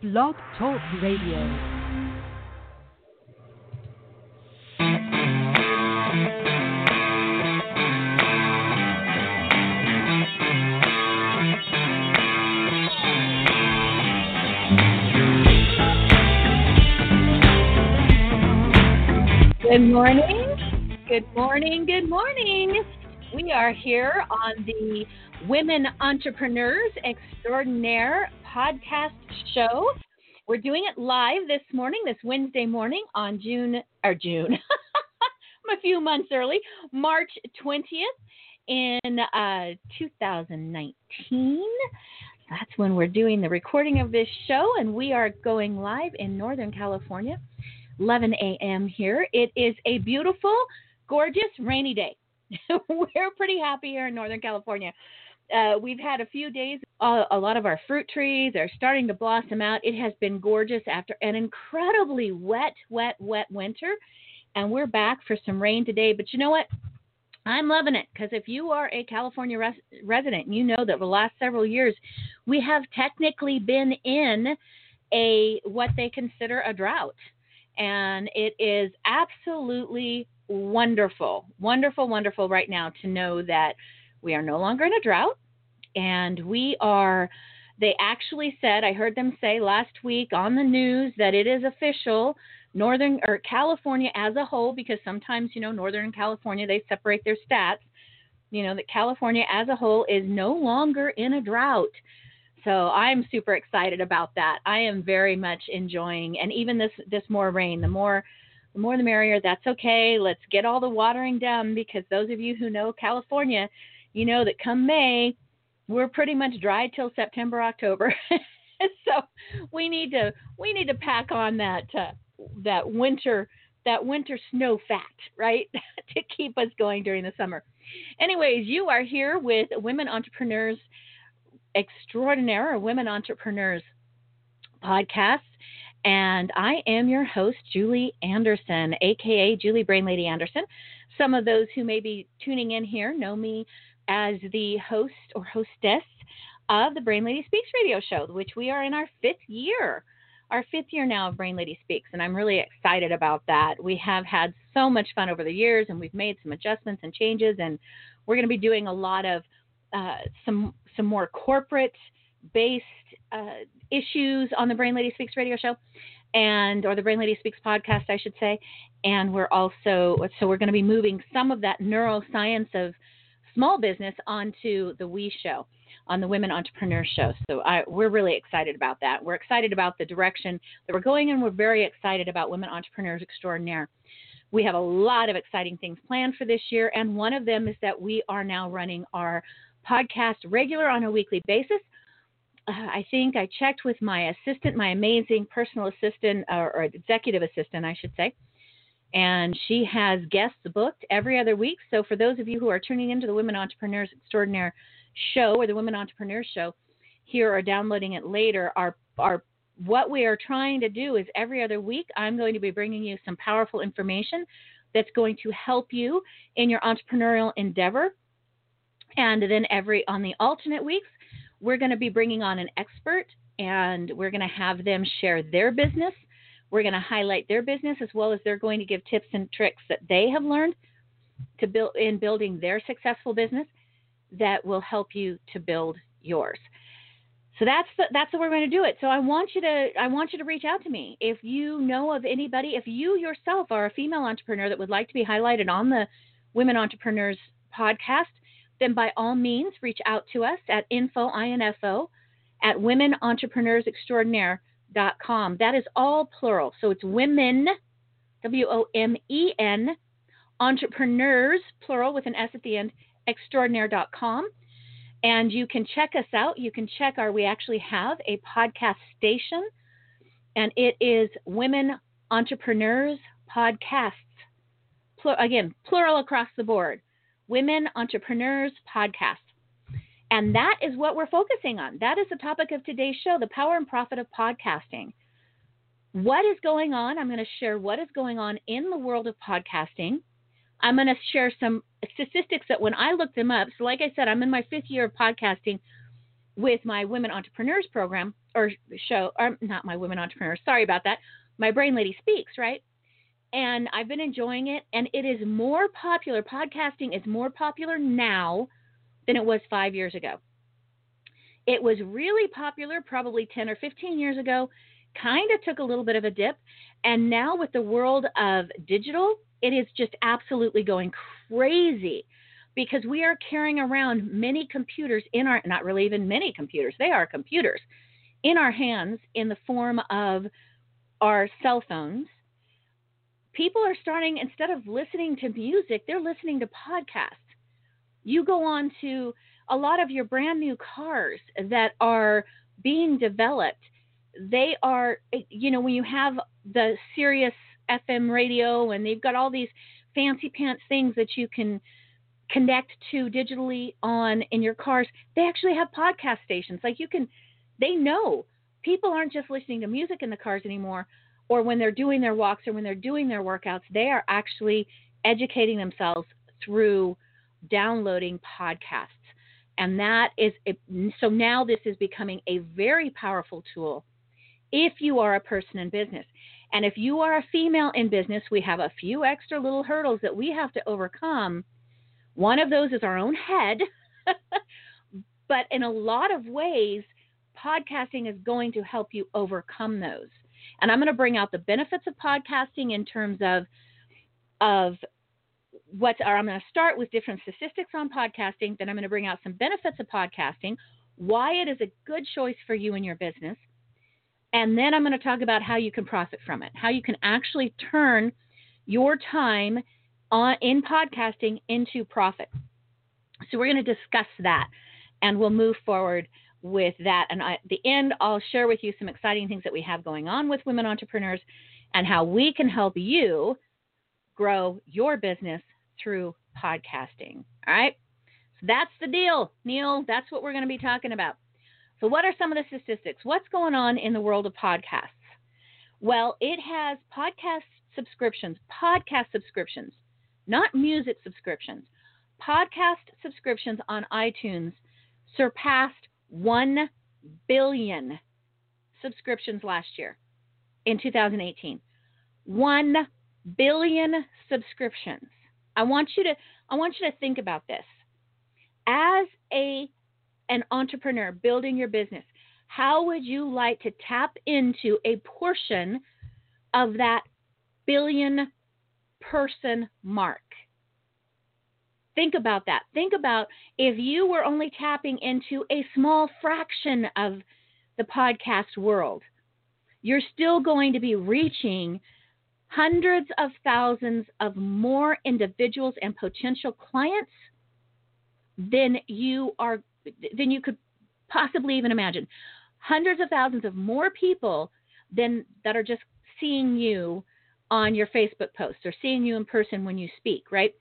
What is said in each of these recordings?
Blog Talk Radio. Good morning. Good morning. Good morning. We are here on the Women Entrepreneurs Extraordinaire podcast show. We're doing it live this morning, this Wednesday morning on June or June. I'm a few months early, March 20th in uh, 2019. That's when we're doing the recording of this show, and we are going live in Northern California. 11 a.m. here. It is a beautiful, gorgeous, rainy day. We're pretty happy here in Northern California. Uh, we've had a few days. Uh, a lot of our fruit trees are starting to blossom out. It has been gorgeous after an incredibly wet, wet, wet winter. And we're back for some rain today. But you know what? I'm loving it because if you are a California res- resident, you know that the last several years we have technically been in a what they consider a drought and it is absolutely wonderful, wonderful, wonderful right now to know that we are no longer in a drought and we are. They actually said, I heard them say last week on the news that it is official. Northern or California as a whole, because sometimes, you know, Northern California, they separate their stats, you know, that California as a whole is no longer in a drought. So I'm super excited about that. I am very much enjoying, and even this this more rain, the more the more the merrier. That's okay. Let's get all the watering done because those of you who know California, you know that come May, we're pretty much dry till September October. so we need to we need to pack on that uh, that winter that winter snow fat, right, to keep us going during the summer. Anyways, you are here with Women Entrepreneurs Extraordinaire or Women Entrepreneurs podcast. And I am your host, Julie Anderson, aka Julie Brain Lady Anderson. Some of those who may be tuning in here know me as the host or hostess of the Brain Lady Speaks radio show, which we are in our fifth year. Our fifth year now of Brain Lady Speaks, and I'm really excited about that. We have had so much fun over the years, and we've made some adjustments and changes, and we're going to be doing a lot of uh, some some more corporate based uh, issues on the Brain Lady Speaks radio show and or the Brain Lady Speaks podcast, I should say. And we're also so we're going to be moving some of that neuroscience of small business onto the We Show on the Women Entrepreneur Show. So I, we're really excited about that. We're excited about the direction that we're going, and we're very excited about Women Entrepreneurs Extraordinaire. We have a lot of exciting things planned for this year, and one of them is that we are now running our podcast regular on a weekly basis. Uh, I think I checked with my assistant, my amazing personal assistant, or, or executive assistant, I should say, and she has guests booked every other week. So for those of you who are tuning into the Women Entrepreneurs Extraordinaire show or the Women Entrepreneurs show here or downloading it later, our our what we are trying to do is every other week I'm going to be bringing you some powerful information that's going to help you in your entrepreneurial endeavor and then every on the alternate weeks, we're going to be bringing on an expert and we're going to have them share their business. We're going to highlight their business as well as they're going to give tips and tricks that they have learned to build in building their successful business that will help you to build yours. So that's the, that's the way we're going to do it. So I want you to I want you to reach out to me if you know of anybody. If you yourself are a female entrepreneur that would like to be highlighted on the Women Entrepreneurs podcast, then by all means reach out to us at info, info at womenentrepreneursextraordinaire.com. That is all plural. So it's women, W O M E N, entrepreneurs, plural with an S at the end, extraordinaire.com. And you can check us out. You can check our, we actually have a podcast station, and it is Women Entrepreneurs Podcasts. Plur, again, plural across the board. Women Entrepreneurs Podcast. And that is what we're focusing on. That is the topic of today's show the power and profit of podcasting. What is going on? I'm going to share what is going on in the world of podcasting. I'm going to share some statistics that when I looked them up, so like I said, I'm in my fifth year of podcasting with my Women Entrepreneurs program. or show, or not my women entrepreneurs. Sorry about that. My brain lady speaks, right? And I've been enjoying it, and it is more popular. Podcasting is more popular now than it was five years ago. It was really popular probably 10 or 15 years ago, kind of took a little bit of a dip. And now, with the world of digital, it is just absolutely going crazy because we are carrying around many computers in our, not really even many computers, they are computers in our hands in the form of our cell phones. People are starting, instead of listening to music, they're listening to podcasts. You go on to a lot of your brand new cars that are being developed, they are, you know, when you have the Sirius FM radio and they've got all these fancy pants things that you can connect to digitally on in your cars, they actually have podcast stations. Like you can, they know people aren't just listening to music in the cars anymore or when they're doing their walks or when they're doing their workouts, they are actually educating themselves through downloading podcasts. And that is so now this is becoming a very powerful tool if you are a person in business. And if you are a female in business, we have a few extra little hurdles that we have to overcome. One of those is our own head. but in a lot of ways, podcasting is going to help you overcome those. And I'm going to bring out the benefits of podcasting in terms of of what are I'm going to start with different statistics on podcasting, then I'm going to bring out some benefits of podcasting, why it is a good choice for you and your business, and then I'm going to talk about how you can profit from it, how you can actually turn your time on in podcasting into profit. So we're going to discuss that and we'll move forward with that. And at the end, I'll share with you some exciting things that we have going on with women entrepreneurs and how we can help you grow your business through podcasting. All right. So that's the deal, Neil. That's what we're going to be talking about. So, what are some of the statistics? What's going on in the world of podcasts? Well, it has podcast subscriptions, podcast subscriptions, not music subscriptions. Podcast subscriptions on iTunes surpassed 1 billion subscriptions last year in 2018. 1 billion subscriptions. I want you to I want you to think about this. As a an entrepreneur building your business, how would you like to tap into a portion of that billion person mark? Think about that. Think about if you were only tapping into a small fraction of the podcast world, you're still going to be reaching hundreds of thousands of more individuals and potential clients than you are than you could possibly even imagine. Hundreds of thousands of more people than that are just seeing you on your Facebook posts or seeing you in person when you speak, right?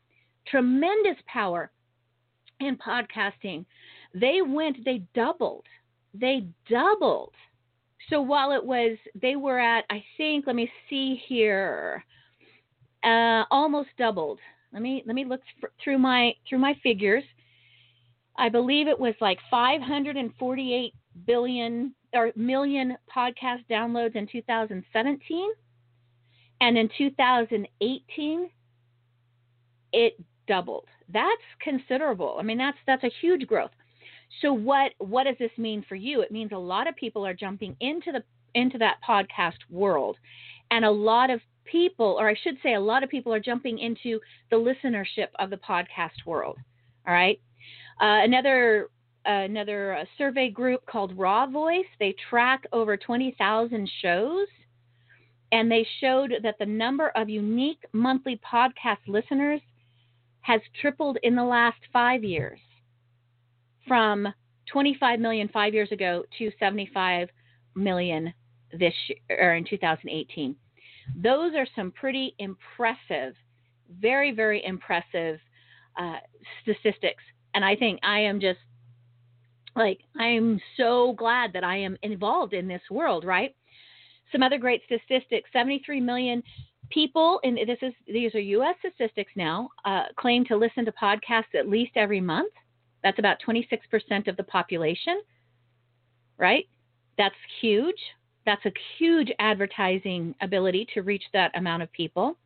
Tremendous power in podcasting. They went, they doubled. They doubled. So while it was, they were at, I think, let me see here, uh, almost doubled. Let me let me look through my through my figures. I believe it was like 548 billion or million podcast downloads in 2017. And in 2018, it doubled. That's considerable. I mean, that's that's a huge growth. So what what does this mean for you? It means a lot of people are jumping into the into that podcast world, and a lot of people, or I should say, a lot of people are jumping into the listenership of the podcast world. All right. Uh, another uh, another uh, survey group called Raw Voice. They track over 20,000 shows, and they showed that the number of unique monthly podcast listeners has tripled in the last five years, from 25 million five years ago to 75 million this year, or in 2018. Those are some pretty impressive, very very impressive uh, statistics and I think I am just like I am so glad that I am involved in this world, right? Some other great statistics: 73 million people, and this is these are U.S. statistics now, uh, claim to listen to podcasts at least every month. That's about 26% of the population, right? That's huge. That's a huge advertising ability to reach that amount of people.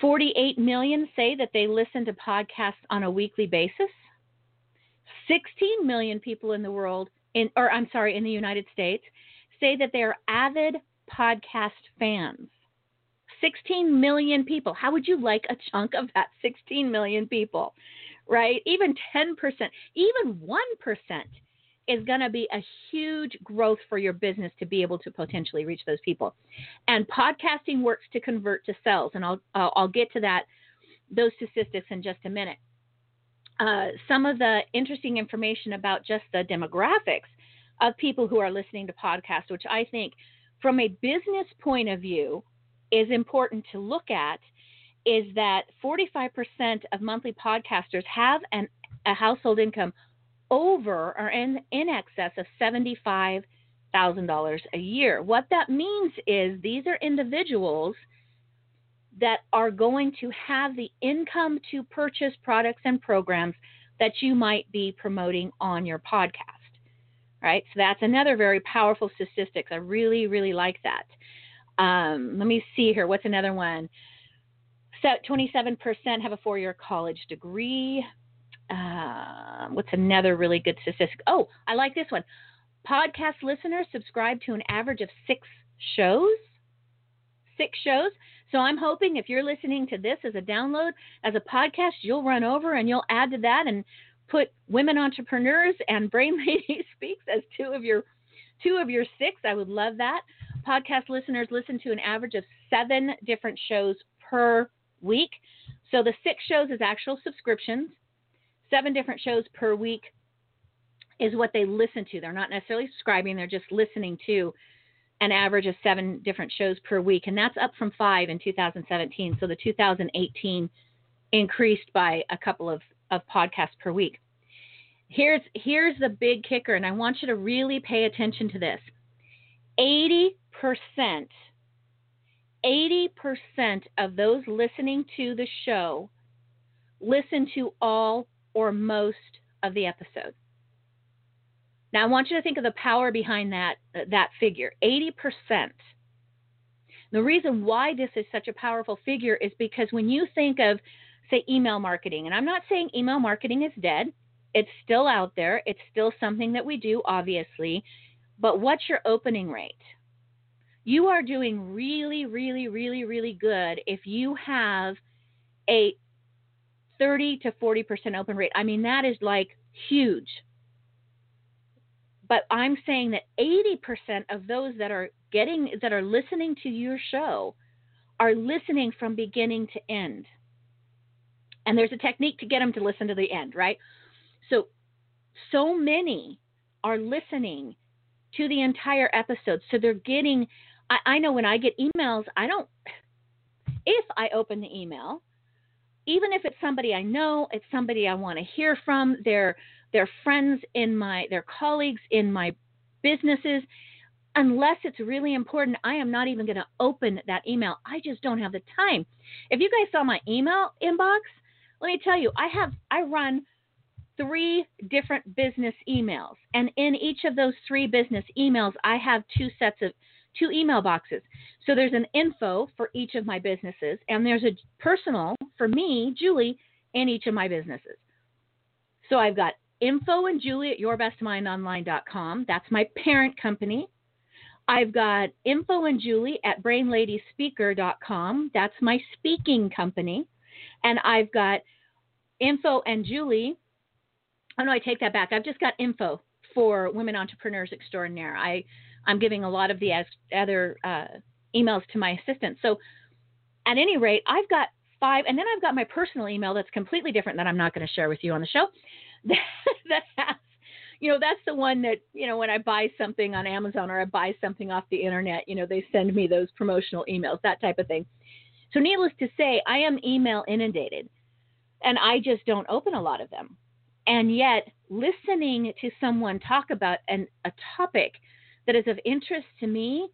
48 million say that they listen to podcasts on a weekly basis. 16 million people in the world in or I'm sorry, in the United States say that they are avid podcast fans. 16 million people. How would you like a chunk of that 16 million people? Right? Even 10%, even 1% is going to be a huge growth for your business to be able to potentially reach those people. And podcasting works to convert to sales, and I'll I'll get to that those statistics in just a minute. Uh, some of the interesting information about just the demographics of people who are listening to podcasts, which I think, from a business point of view, is important to look at, is that 45% of monthly podcasters have an, a household income over or in, in excess of $75,000 a year. What that means is these are individuals that are going to have the income to purchase products and programs that you might be promoting on your podcast. Right? So that's another very powerful statistic. I really, really like that. Um, let me see here. What's another one? So 27% have a four year college degree. Uh, what's another really good statistic? Oh, I like this one. Podcast listeners subscribe to an average of six shows. Six shows. So I'm hoping if you're listening to this as a download, as a podcast, you'll run over and you'll add to that and put women entrepreneurs and brain lady speaks as two of your two of your six. I would love that. Podcast listeners listen to an average of seven different shows per week. So the six shows is actual subscriptions seven different shows per week is what they listen to. They're not necessarily subscribing, they're just listening to an average of seven different shows per week. And that's up from five in 2017. So the 2018 increased by a couple of, of podcasts per week. Here's, here's the big kicker, and I want you to really pay attention to this 80%, 80% of those listening to the show listen to all or most of the episode. Now I want you to think of the power behind that that figure, 80%. The reason why this is such a powerful figure is because when you think of say email marketing, and I'm not saying email marketing is dead, it's still out there, it's still something that we do obviously, but what's your opening rate? You are doing really really really really good if you have a 30 to 40% open rate. I mean, that is like huge. But I'm saying that 80% of those that are getting, that are listening to your show are listening from beginning to end. And there's a technique to get them to listen to the end, right? So, so many are listening to the entire episode. So they're getting, I, I know when I get emails, I don't, if I open the email, even if it's somebody I know, it's somebody I want to hear from, they're they're friends in my their colleagues in my businesses, unless it's really important, I am not even going to open that email. I just don't have the time. If you guys saw my email inbox, let me tell you, I have I run three different business emails, and in each of those three business emails, I have two sets of two email boxes. So there's an info for each of my businesses, and there's a personal for me, Julie, in each of my businesses. So I've got info and Julie at yourbestmindonline.com. That's my parent company. I've got info and Julie at brainladyspeaker.com. That's my speaking company. And I've got info and Julie. Oh no, I take that back. I've just got info for women entrepreneurs extraordinaire. I I'm giving a lot of the other uh, emails to my assistant. So at any rate, I've got five, and then I've got my personal email that's completely different that I'm not going to share with you on the show. that has, you know, that's the one that, you know, when I buy something on Amazon or I buy something off the internet, you know, they send me those promotional emails, that type of thing. So, needless to say, I am email inundated and I just don't open a lot of them. And yet, listening to someone talk about an, a topic that is of interest to me,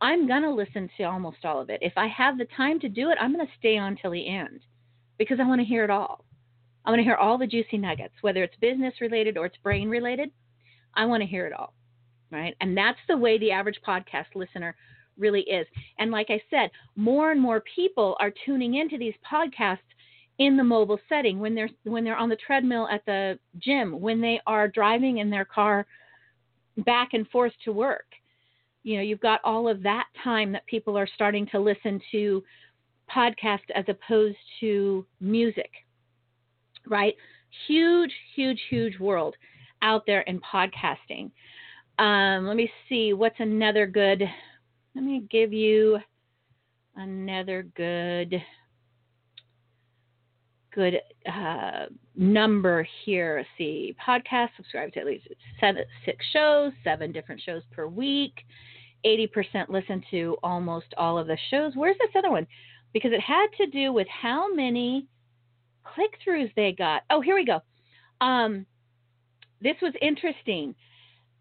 I'm going to listen to almost all of it. If I have the time to do it, I'm going to stay on till the end because I want to hear it all. I want to hear all the juicy nuggets, whether it's business related or it's brain related. I want to hear it all. right? And that's the way the average podcast listener really is. And like I said, more and more people are tuning into these podcasts in the mobile setting when they're when they're on the treadmill at the gym, when they are driving in their car back and forth to work. You know, you've got all of that time that people are starting to listen to podcast as opposed to music. Right? Huge, huge, huge world out there in podcasting. Um, let me see what's another good. Let me give you another good good uh, number here. See, podcast subscribe to at least seven, six shows, seven different shows per week. 80% listen to almost all of the shows. Where's this other one? Because it had to do with how many click throughs they got. Oh, here we go. Um, this was interesting.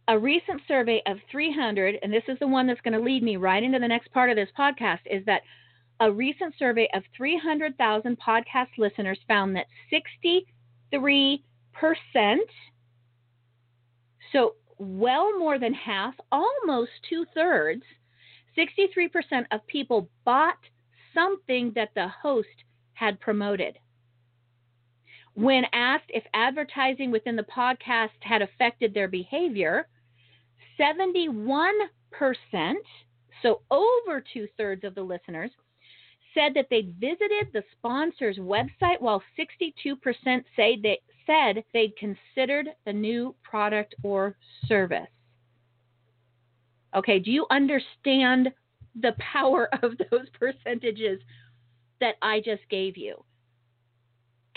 A recent survey of 300, and this is the one that's going to lead me right into the next part of this podcast, is that a recent survey of 300,000 podcast listeners found that 63%, so well more than half, almost two thirds, 63% of people bought something that the host had promoted. When asked if advertising within the podcast had affected their behavior, 71%, so over two thirds of the listeners, said that they visited the sponsor's website, while 62% say they said they'd considered the new product or service. Okay, do you understand the power of those percentages that I just gave you?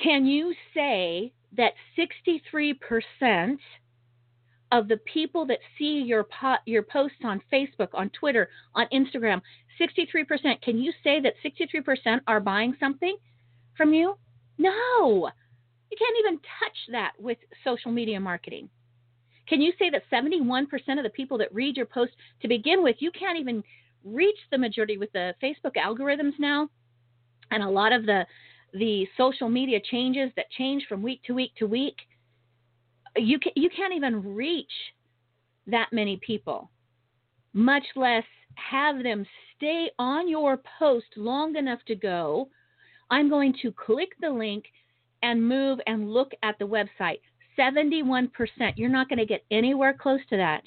Can you say that 63% of the people that see your po- your posts on Facebook, on Twitter, on Instagram, 63%. Can you say that 63% are buying something from you? No. You can't even touch that with social media marketing. Can you say that 71% of the people that read your post to begin with, you can't even reach the majority with the Facebook algorithms now? And a lot of the the social media changes that change from week to week to week, you can, you can't even reach that many people, much less have them stay on your post long enough to go. I'm going to click the link and move and look at the website. 71%. You're not going to get anywhere close to that.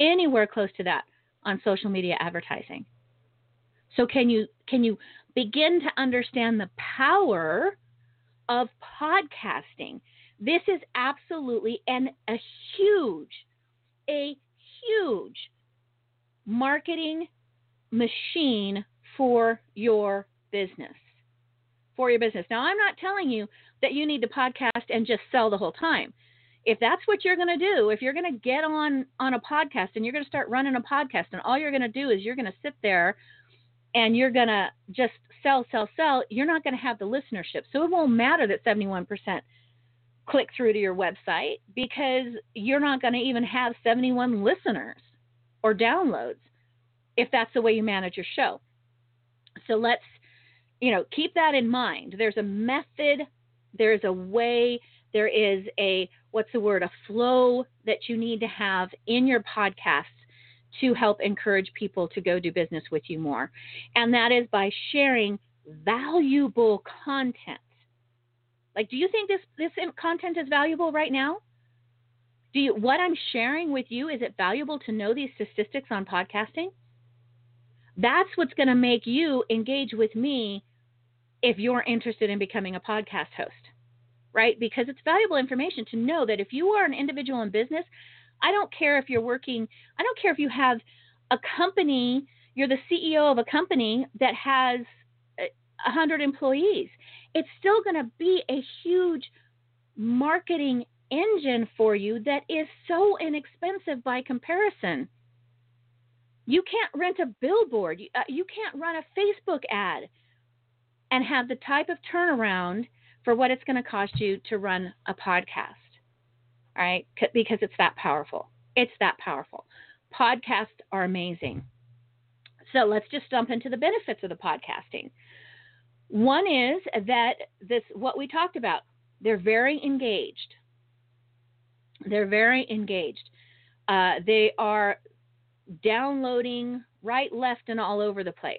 Anywhere close to that on social media advertising. So can you can you begin to understand the power of podcasting? This is absolutely an a huge a huge marketing machine for your business. For your business. Now, I'm not telling you that you need to podcast and just sell the whole time. If that's what you're going to do, if you're going to get on on a podcast and you're going to start running a podcast and all you're going to do is you're going to sit there and you're going to just sell, sell, sell, you're not going to have the listenership. So it won't matter that 71% click through to your website because you're not going to even have 71 listeners or downloads if that's the way you manage your show. So let's, you know, keep that in mind. There's a method, there's a way, there is a, what's the word, a flow that you need to have in your podcasts to help encourage people to go do business with you more. And that is by sharing valuable content. Like, do you think this, this content is valuable right now? do you what i'm sharing with you is it valuable to know these statistics on podcasting? That's what's going to make you engage with me if you're interested in becoming a podcast host right? Because it's valuable information to know that if you are an individual in business i don't care if you're working i don't care if you have a company you're the ceo of a company that has uh, 100 employees it's still going to be a huge marketing engine for you that is so inexpensive by comparison. You can't rent a billboard, you, uh, you can't run a Facebook ad and have the type of turnaround for what it's going to cost you to run a podcast. All right? Because it's that powerful. It's that powerful. Podcasts are amazing. So let's just jump into the benefits of the podcasting. One is that this what we talked about. They're very engaged. They're very engaged. Uh, they are downloading right, left, and all over the place.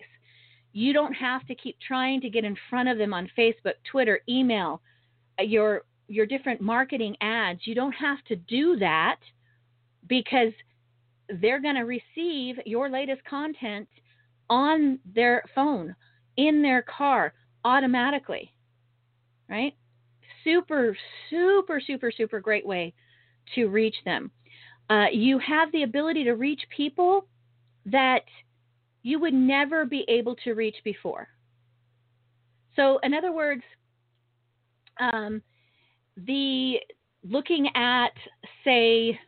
You don't have to keep trying to get in front of them on Facebook, Twitter, email, uh, your your different marketing ads. You don't have to do that because they're going to receive your latest content on their phone, in their car, automatically. Right? Super, super, super, super great way to reach them. Uh, you have the ability to reach people that you would never be able to reach before. So, in other words, um, the looking at, say,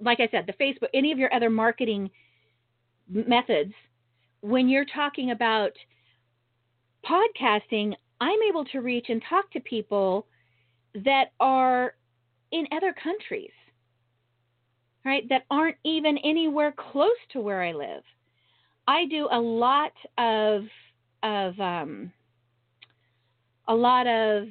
like I said, the Facebook, any of your other marketing methods, when you're talking about podcasting, I'm able to reach and talk to people that are in other countries, right? That aren't even anywhere close to where I live. I do a lot of of um, a lot of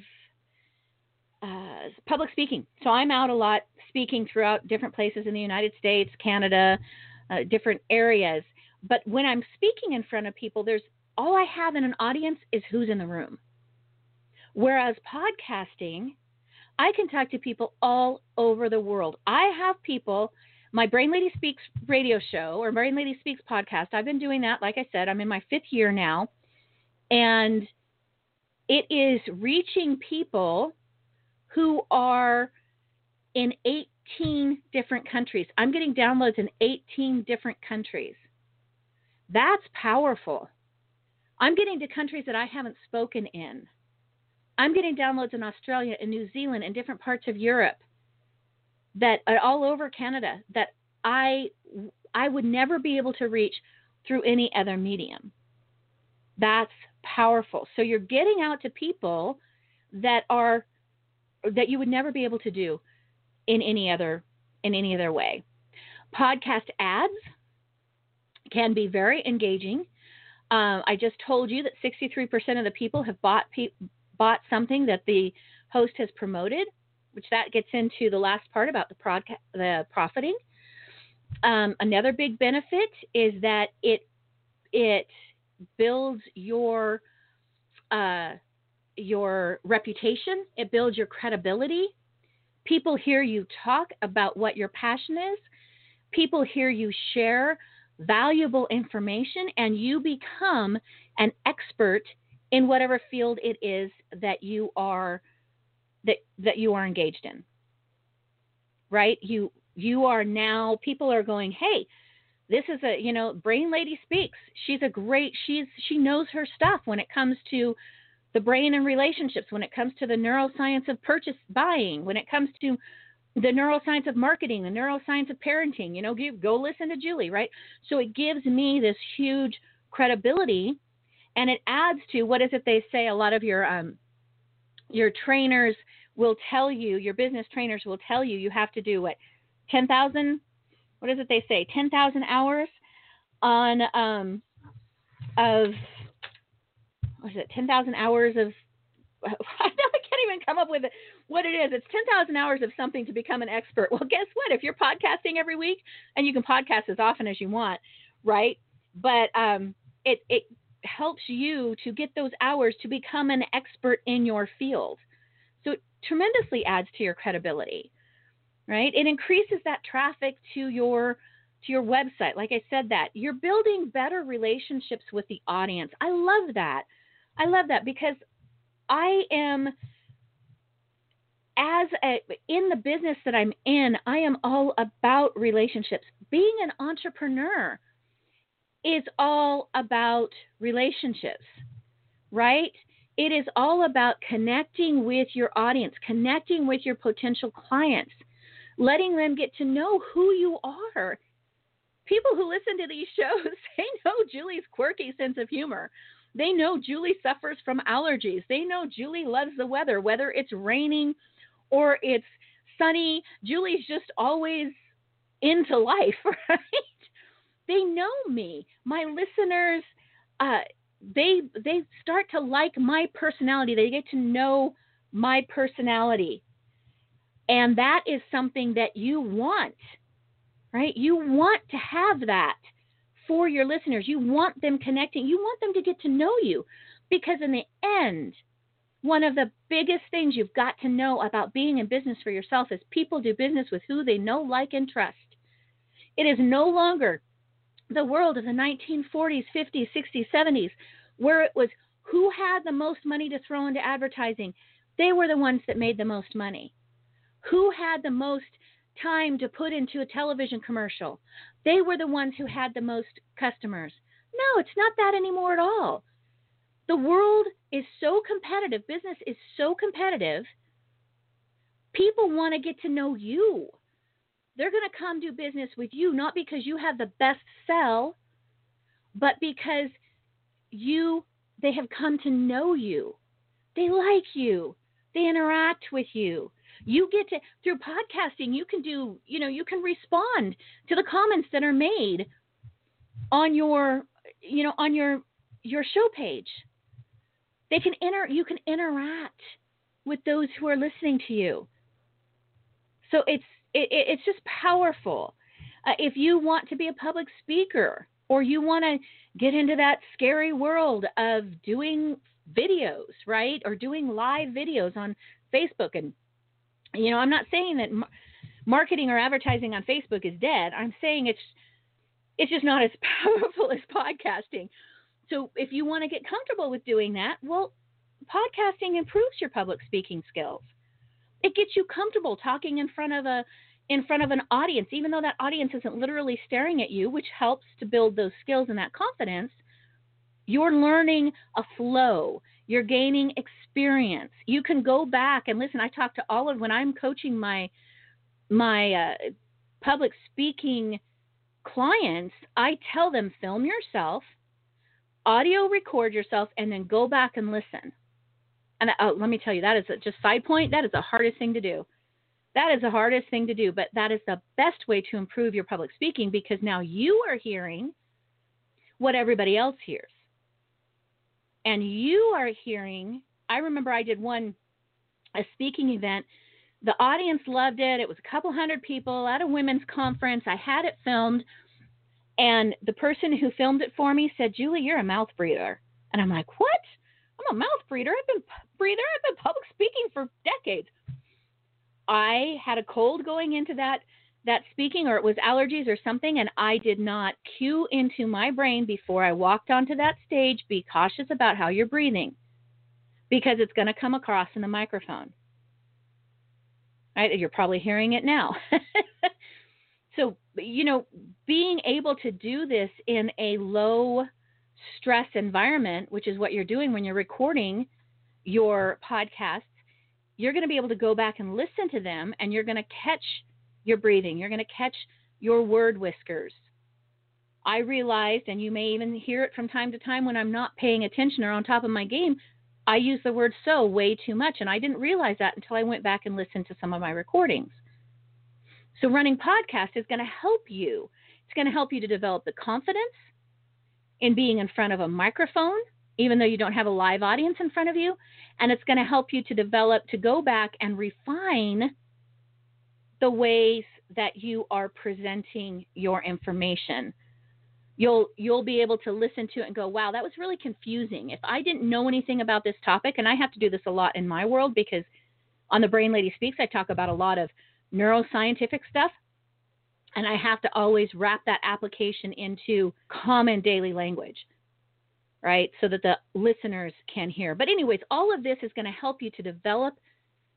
uh, public speaking. So I'm out a lot speaking throughout different places in the United States, Canada, uh, different areas. But when I'm speaking in front of people, there's all I have in an audience is who's in the room. Whereas podcasting, I can talk to people all over the world. I have people, my Brain Lady Speaks radio show or Brain Lady Speaks podcast, I've been doing that, like I said, I'm in my fifth year now. And it is reaching people who are in 18 different countries. I'm getting downloads in 18 different countries. That's powerful. I'm getting to countries that I haven't spoken in. I'm getting downloads in Australia and New Zealand and different parts of Europe that uh, all over Canada that I I would never be able to reach through any other medium. That's powerful. So you're getting out to people that are that you would never be able to do in any other in any other way. Podcast ads can be very engaging. Um, I just told you that 63% of the people have bought pe- bought something that the host has promoted, which that gets into the last part about the, prod- the profiting. Um, another big benefit is that it it builds your uh, your reputation, it builds your credibility. People hear you talk about what your passion is. People hear you share valuable information, and you become an expert in whatever field it is that you are that that you are engaged in. Right? You you are now people are going, "Hey, this is a, you know, Brain Lady speaks. She's a great she's she knows her stuff when it comes to the brain and relationships, when it comes to the neuroscience of purchase buying, when it comes to the neuroscience of marketing, the neuroscience of parenting, you know, go listen to Julie, right? So it gives me this huge credibility and it adds to what is it they say a lot of your um, your trainers will tell you, your business trainers will tell you you have to do what 10,000 what is it they say 10,000 hours on um, of what is it, 10,000 hours of, come up with it, what it is. It's 10,000 hours of something to become an expert. Well, guess what? If you're podcasting every week, and you can podcast as often as you want, right? But um, it, it helps you to get those hours to become an expert in your field. So it tremendously adds to your credibility, right? It increases that traffic to your to your website. Like I said that, you're building better relationships with the audience. I love that. I love that because I am as a, in the business that I'm in, I am all about relationships. Being an entrepreneur is all about relationships, right? It is all about connecting with your audience, connecting with your potential clients, letting them get to know who you are. People who listen to these shows, they know Julie's quirky sense of humor. They know Julie suffers from allergies. They know Julie loves the weather, whether it's raining or it's sunny. Julie's just always into life, right? They know me. My listeners, uh, they they start to like my personality. They get to know my personality, and that is something that you want. right? You want to have that for your listeners. You want them connecting. You want them to get to know you because, in the end, one of the biggest things you've got to know about being in business for yourself is people do business with who they know, like, and trust. It is no longer the world of the 1940s, 50s, 60s, 70s, where it was who had the most money to throw into advertising. They were the ones that made the most money. Who had the most time to put into a television commercial? They were the ones who had the most customers. No, it's not that anymore at all. The world is so competitive, business is so competitive. People want to get to know you. They're going to come do business with you not because you have the best sell, but because you they have come to know you. They like you. They interact with you. You get to through podcasting, you can do, you know, you can respond to the comments that are made on your, you know, on your your show page. They can enter you can interact with those who are listening to you. So it's it, it's just powerful. Uh, if you want to be a public speaker or you want to get into that scary world of doing videos, right? Or doing live videos on Facebook and you know, I'm not saying that marketing or advertising on Facebook is dead. I'm saying it's it's just not as powerful as podcasting. So if you want to get comfortable with doing that, well, podcasting improves your public speaking skills. It gets you comfortable talking in front of a in front of an audience, even though that audience isn't literally staring at you, which helps to build those skills and that confidence. You're learning a flow. You're gaining experience. You can go back and listen. I talk to all of when I'm coaching my my uh, public speaking clients. I tell them film yourself, audio record yourself, and then go back and listen. And oh, let me tell you, that is a, just side point. That is the hardest thing to do. That is the hardest thing to do, but that is the best way to improve your public speaking because now you are hearing what everybody else hears and you are hearing i remember i did one a speaking event the audience loved it it was a couple hundred people at a women's conference i had it filmed and the person who filmed it for me said julie you're a mouth breather and i'm like what i'm a mouth breather i've been breather i've been public speaking for decades i had a cold going into that that speaking or it was allergies or something and I did not cue into my brain before I walked onto that stage be cautious about how you're breathing because it's going to come across in the microphone. Right? You're probably hearing it now. so, you know, being able to do this in a low stress environment, which is what you're doing when you're recording your podcasts, you're going to be able to go back and listen to them and you're going to catch your breathing. You're going to catch your word whiskers. I realized, and you may even hear it from time to time when I'm not paying attention or on top of my game, I use the word so way too much. And I didn't realize that until I went back and listened to some of my recordings. So, running podcast is going to help you. It's going to help you to develop the confidence in being in front of a microphone, even though you don't have a live audience in front of you. And it's going to help you to develop, to go back and refine the ways that you are presenting your information. You'll you'll be able to listen to it and go, "Wow, that was really confusing." If I didn't know anything about this topic, and I have to do this a lot in my world because on the Brain Lady Speaks, I talk about a lot of neuroscientific stuff, and I have to always wrap that application into common daily language, right? So that the listeners can hear. But anyways, all of this is going to help you to develop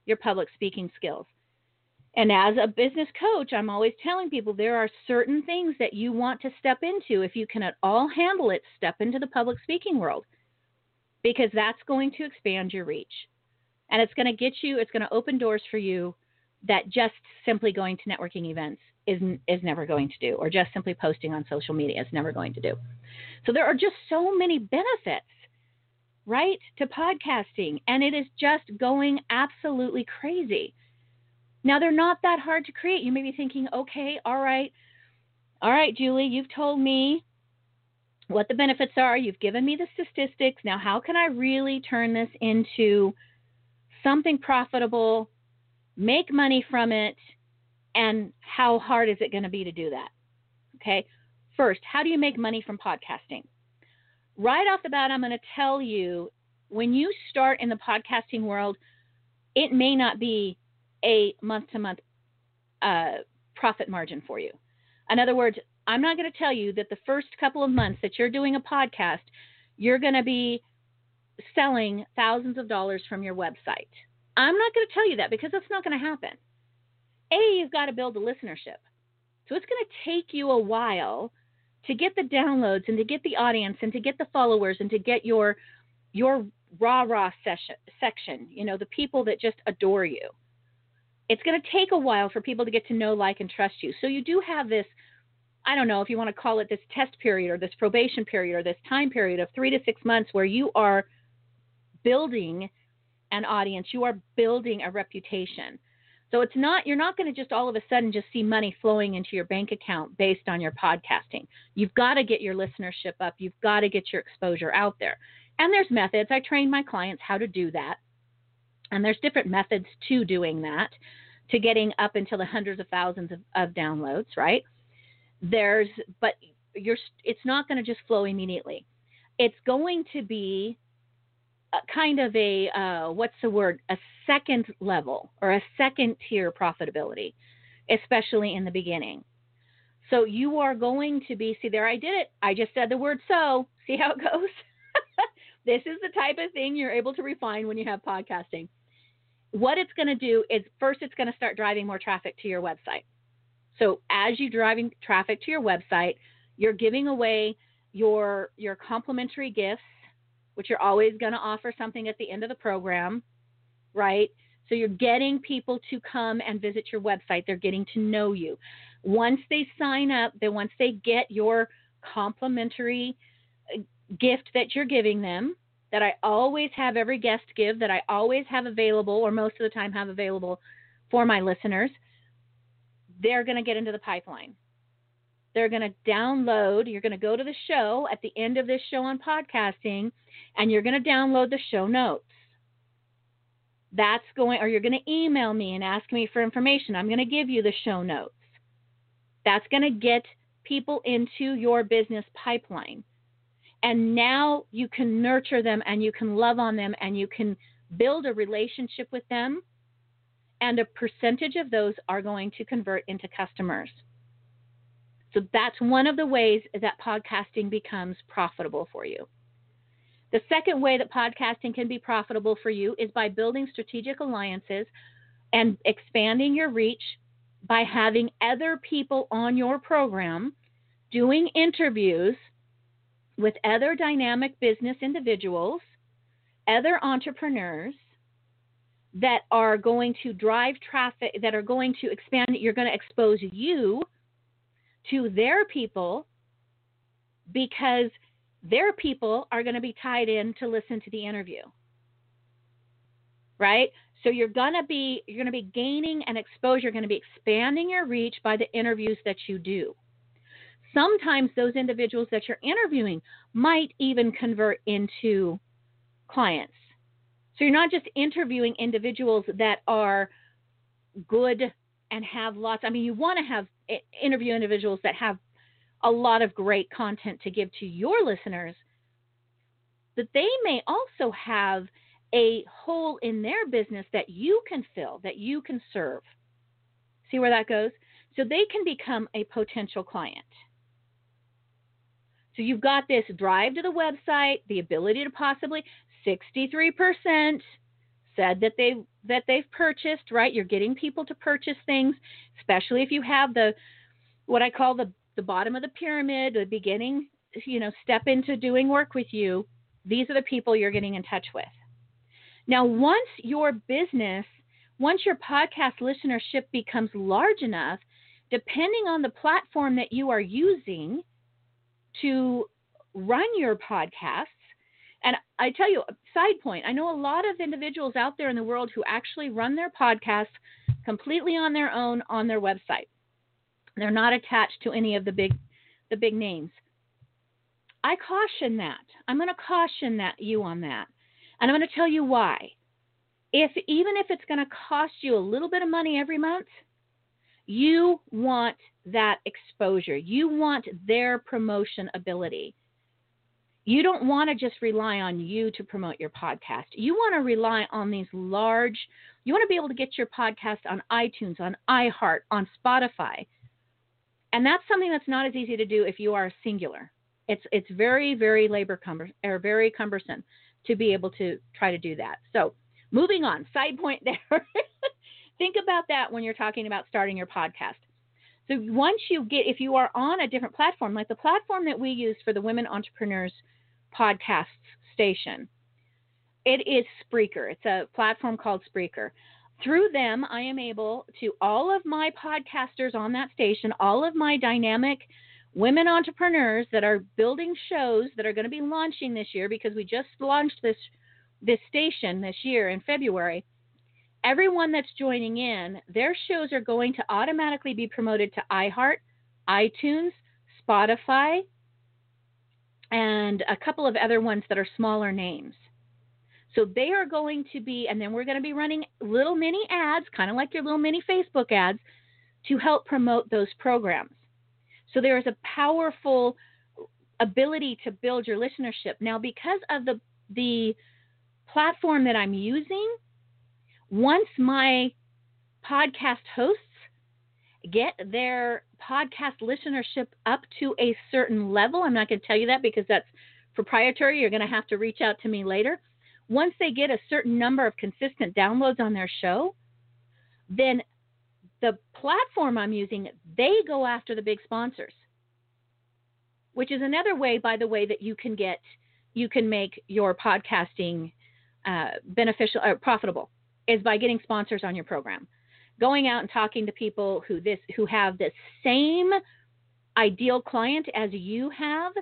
your public speaking skills. And as a business coach, I'm always telling people there are certain things that you want to step into. If you can at all handle it, step into the public speaking world because that's going to expand your reach. And it's going to get you, it's going to open doors for you that just simply going to networking events is, is never going to do, or just simply posting on social media is never going to do. So there are just so many benefits, right, to podcasting. And it is just going absolutely crazy. Now, they're not that hard to create. You may be thinking, okay, all right, all right, Julie, you've told me what the benefits are. You've given me the statistics. Now, how can I really turn this into something profitable, make money from it, And how hard is it going to be to do that? Okay. First, how do you make money from podcasting? Right off the bat, I'm going to tell you when you start in the podcasting world, it may not be a month to month uh, profit margin for you. In other words, I'm not going to tell you that the first couple of months that you're doing a podcast, you're going to be selling thousands of dollars from your website. I'm not going to tell you that because that's not going to happen. A, you've got to build a listenership. So it's going to take you a while to get the downloads and to get the audience and to get the followers and to get your your rah rah session, section, you know, the people that just adore you. It's going to take a while for people to get to know, like, and trust you. So you do have this, I don't know if you want to call it this test period or this probation period or this time period of three to six months where you are building an audience, you are building a reputation. So it's not you're not going to just all of a sudden just see money flowing into your bank account based on your podcasting. You've got to get your listenership up. You've got to get your exposure out there. And there's methods. I train my clients how to do that. And there's different methods to doing that, to getting up into the hundreds of thousands of, of downloads, right? There's but you're it's not going to just flow immediately. It's going to be kind of a uh, what's the word? A second level or a second tier profitability especially in the beginning. So you are going to be see there i did it. I just said the word so. See how it goes? This is the type of thing you're able to refine when you have podcasting. What it's going to do is first it's going to start driving more traffic to your website. So as you're driving traffic to your website you're giving away your your complimentary gifts which you're always going to offer something at the end of the program, right? So you're getting people to come and visit your website. They're getting to know you. Once they sign up, then once they get your complimentary uh, gift that you're giving them, that I always have every guest give, that I always have available, or most of the time have available for my listeners, they're going to get into the pipeline. They're going to download, you're going to go to the show at the end of this show on podcasting, and you're going to download the show notes. That's going, or you're going to email me and ask me for information. I'm going to give you the show notes. That's going to get people into your business pipeline. And now you can nurture them and you can love on them and you can build a relationship with them. And a percentage of those are going to convert into customers. So that's one of the ways that podcasting becomes profitable for you. The second way that podcasting can be profitable for you is by building strategic alliances and expanding your reach by having other people on your program doing interviews with other dynamic business individuals, other entrepreneurs that are going to drive traffic, that are going to expand, you're going to expose you to their people because their people are going to be tied in to listen to the interview. Right? So you're going to be you're going to be gaining an exposure, you're going to be expanding your reach by the interviews that you do. Sometimes those individuals that you're interviewing might even convert into clients. So you're not just interviewing individuals that are good and have lots. I mean, you want to have interview individuals that have a lot of great content to give to your listeners, but they may also have a hole in their business that you can fill, that you can serve. See where that goes? So they can become a potential client. So you've got this drive to the website, the ability to possibly 63% said that they that they've purchased, right? You're getting people to purchase things, especially if you have the what I call the the bottom of the pyramid, the beginning, you know, step into doing work with you. These are the people you're getting in touch with. Now, once your business, once your podcast listenership becomes large enough, depending on the platform that you are using to run your podcasts, and I tell you, side point, I know a lot of individuals out there in the world who actually run their podcasts completely on their own on their website. They're not attached to any of the big the big names. I caution that. I'm going to caution that you on that. And I'm going to tell you why. If even if it's going to cost you a little bit of money every month, You want that exposure. You want their promotion ability. You don't want to just rely on you to promote your podcast. You want to rely on these large, you want to be able to get your podcast on iTunes, on iHeart, on Spotify. And that's something that's not as easy to do if you are singular. It's it's very very labor cumber or very cumbersome to be able to try to do that. So, moving on, side point there. Think about that when you're talking about starting your podcast. So once you get, if you are on a different platform, like the platform that we use for the Women Entrepreneurs podcast station, it is Spreaker. It's a platform called Spreaker. Through them, I am able to, all of my podcasters on that station, all of my dynamic women entrepreneurs that are building shows that are going to be launching this year because we just launched this this station this year in February everyone that's joining in, their shows are going to automatically be promoted to iHeart, iTunes, Spotify, and a couple of other ones that are smaller names. So they are going to be, and then we're going to be running little mini ads, kind of like your little mini Facebook ads, to help promote those programs. So there is a powerful ability to build your listenership. Now, because of the the platform that I'm using, once my podcast hosts get their podcast listenership up to a certain level, I'm not going to tell you that because that's proprietary. You're going to have to reach out to me later. Once they get a certain number of consistent downloads on their show, then the platform I'm using, they go after the big sponsors, which is another way, by the way, that you can get, you can make your podcasting uh, beneficial or profitable is by getting sponsors on your program. Going out and talking to people who this who have the same ideal client as you have,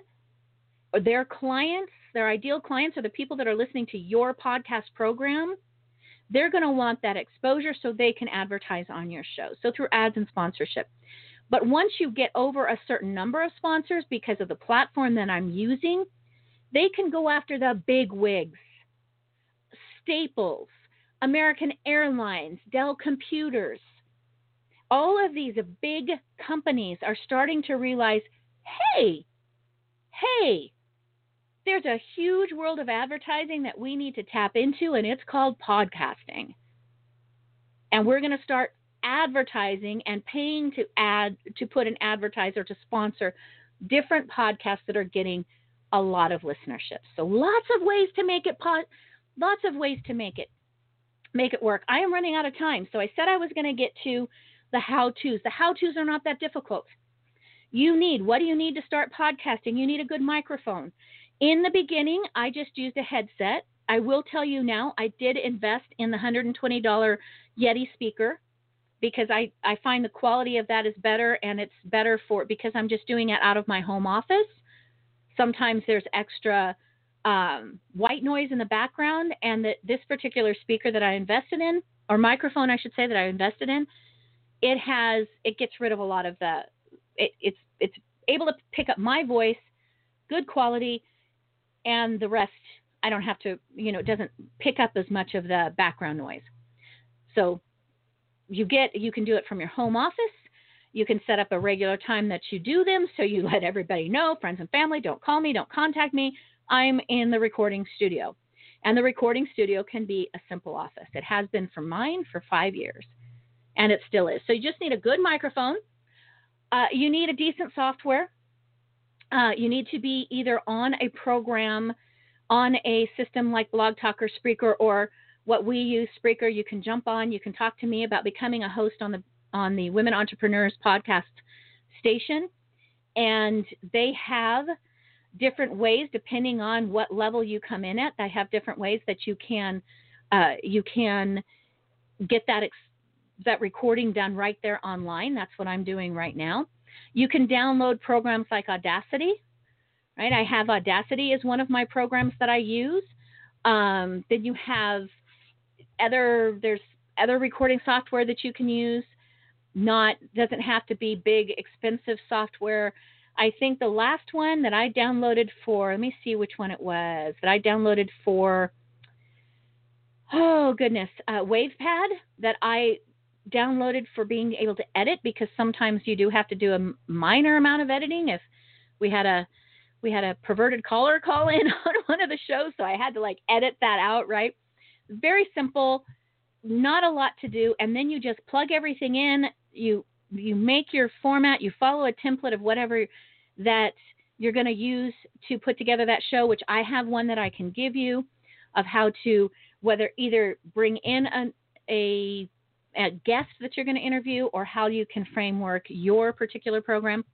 or their clients, their ideal clients are the people that are listening to your podcast program. They're going to want that exposure so they can advertise on your show. So through ads and sponsorship. But once you get over a certain number of sponsors because of the platform that I'm using, they can go after the big wigs, Staples, American Airlines, Dell Computers. All of these big companies are starting to realize hey, hey, there's a huge world of advertising that we need to tap into, and it's called podcasting. And we're going to start advertising and paying to add to put an advertiser to sponsor different podcasts that are getting a lot of listenership. So lots of ways to make it pod, lots of ways to make it make it work. I am running out of time, so I said I was going to get to the how to's. The how to's are not that difficult. You need, what do you need to start podcasting? You need a good microphone. In the beginning, I just used a headset. I will tell you now, I did invest in the $120 Yeti speaker because I, I find the quality of that is better and it's better for because I'm just doing it out of my home office. Sometimes there's extra um, white noise in the background, and that this particular speaker that I invested in, or microphone, I should say, that I invested in, it has it gets rid of a lot of the. It, it's it's able to pick up my voice, good quality, and the rest I don't have to. You know, it doesn't pick up as much of the background noise. So you get you can do it from your home office. You can set up a regular time that you do them so you let everybody know, friends and family, don't call me, don't contact me. I'm in the recording studio. And the recording studio can be a simple office. It has been for mine for five years, and it still is. So you just need a good microphone. Uh, you need a decent software. Uh, you need to be either on a program, on a system like Blog Talk or Spreaker, or what we use, Spreaker. You can jump on. You can talk to me about becoming a host on the on the Women Entrepreneurs podcast station, and they have different ways depending on what level you come in at. I have different ways that you can uh, you can get that ex- that recording done right there online. That's what I'm doing right now. You can download programs like Audacity. Right, I have Audacity as one of my programs that I use. Um, then you have other there's other recording software that you can use. Not doesn't have to be big expensive software. I think the last one that I downloaded for, let me see which one it was, that I downloaded for, oh goodness, uh, WavePad that I downloaded for being able to edit because sometimes you do have to do a minor amount of editing. If we had a we had a perverted caller call in on one of the shows, so I had to like edit that out, right? Very simple, not a lot to do, and then you just plug everything in. You you make your format, you follow a template of whatever that you're going to use to put together that show, which I have one that I can give you of how to whether either bring in an, a a guest that you're going to interview or how you can framework your particular program.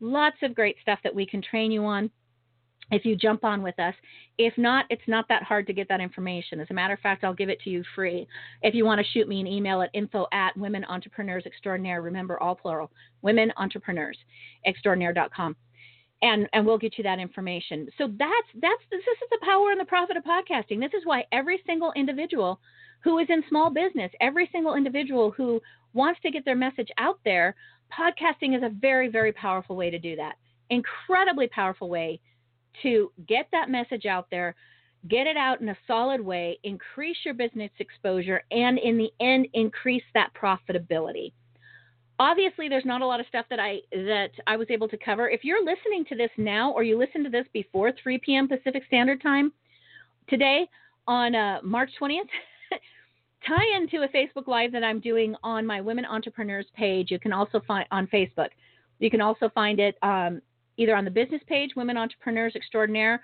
Lots of great stuff that we can train you on if you jump on with us. If not, it's not that hard to get that information. As a matter of fact, I'll give it to you free. If you want to shoot me an email at info at women entrepreneurs extraordinaire, remember all plural, women entrepreneurs extraordinaire.com. And, and we'll get you that information. So that's that's this is the power and the profit of podcasting. This is why every single individual who is in small business, every single individual who wants to get their message out there, podcasting is a very, very powerful way to do that. Incredibly powerful way to get that message out there, get it out in a solid way, increase your business exposure, and in the end, increase that profitability. Obviously, there's not a lot of stuff that I that I was able to cover. If you're listening to this now, or you listen to this before 3 p.m. Pacific Standard Time today on uh, March 20th, tie into a Facebook Live that I'm doing on my Women Entrepreneurs page. You can also find on Facebook. You can also find it um, either on the business page, Women Entrepreneurs Extraordinaire,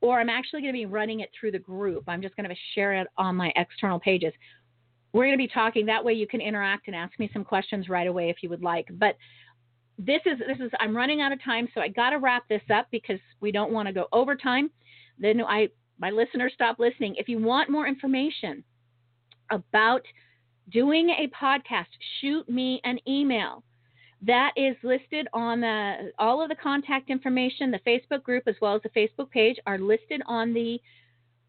or I'm actually going to be running it through the group. I'm just going to share it on my external pages. We're going to be talking that way. You can interact and ask me some questions right away if you would like. But this is this is I'm running out of time, so I got to wrap this up because we don't want to go over time. Then I my listeners stop listening. If you want more information about doing a podcast, shoot me an email. That is listed on the all of the contact information, the Facebook group as well as the Facebook page are listed on the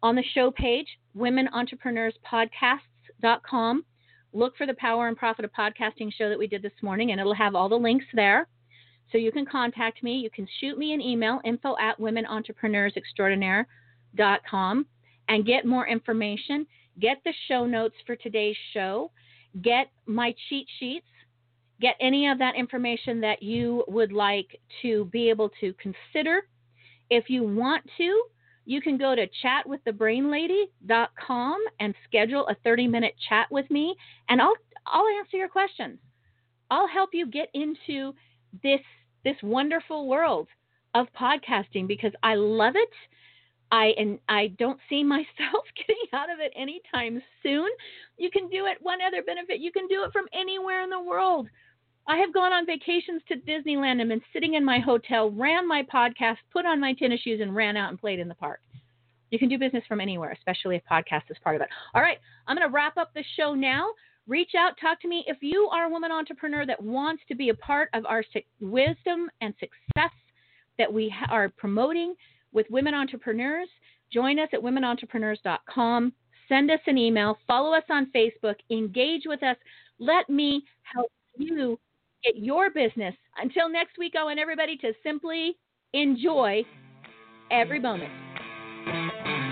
on the show page, womenentrepreneurspodcasts.com. Look for the Power and Profit of Podcasting show that we did this morning, and it'll have all the links there. So you can contact me. You can shoot me an email, info at womenentrepreneursextraordinaire.com, and get more information get the show notes for today's show, get my cheat sheets, get any of that information that you would like to be able to consider. If you want to, you can go to chatwiththebrainlady.com and schedule a 30 minute chat with me, and I'll, I'll answer your questions. I'll help you get into this, this wonderful world of podcasting because I love it. I and I don't see myself getting out of it anytime soon. You can do it. One other benefit: you can do it from anywhere in the world. I have gone on vacations to Disneyland and been sitting in my hotel, ran my podcast, put on my tennis shoes, and ran out and played in the park. You can do business from anywhere, especially if podcast is part of it. All right, I'm going to wrap up the show now. Reach out, talk to me. If you are a woman entrepreneur that wants to be a part of our wisdom and success that we are promoting, with women entrepreneurs. Join us at womenentrepreneurs.com. Send us an email. Follow us on Facebook. Engage with us. Let me help you get your business. Until next week, I want everybody to simply enjoy every moment.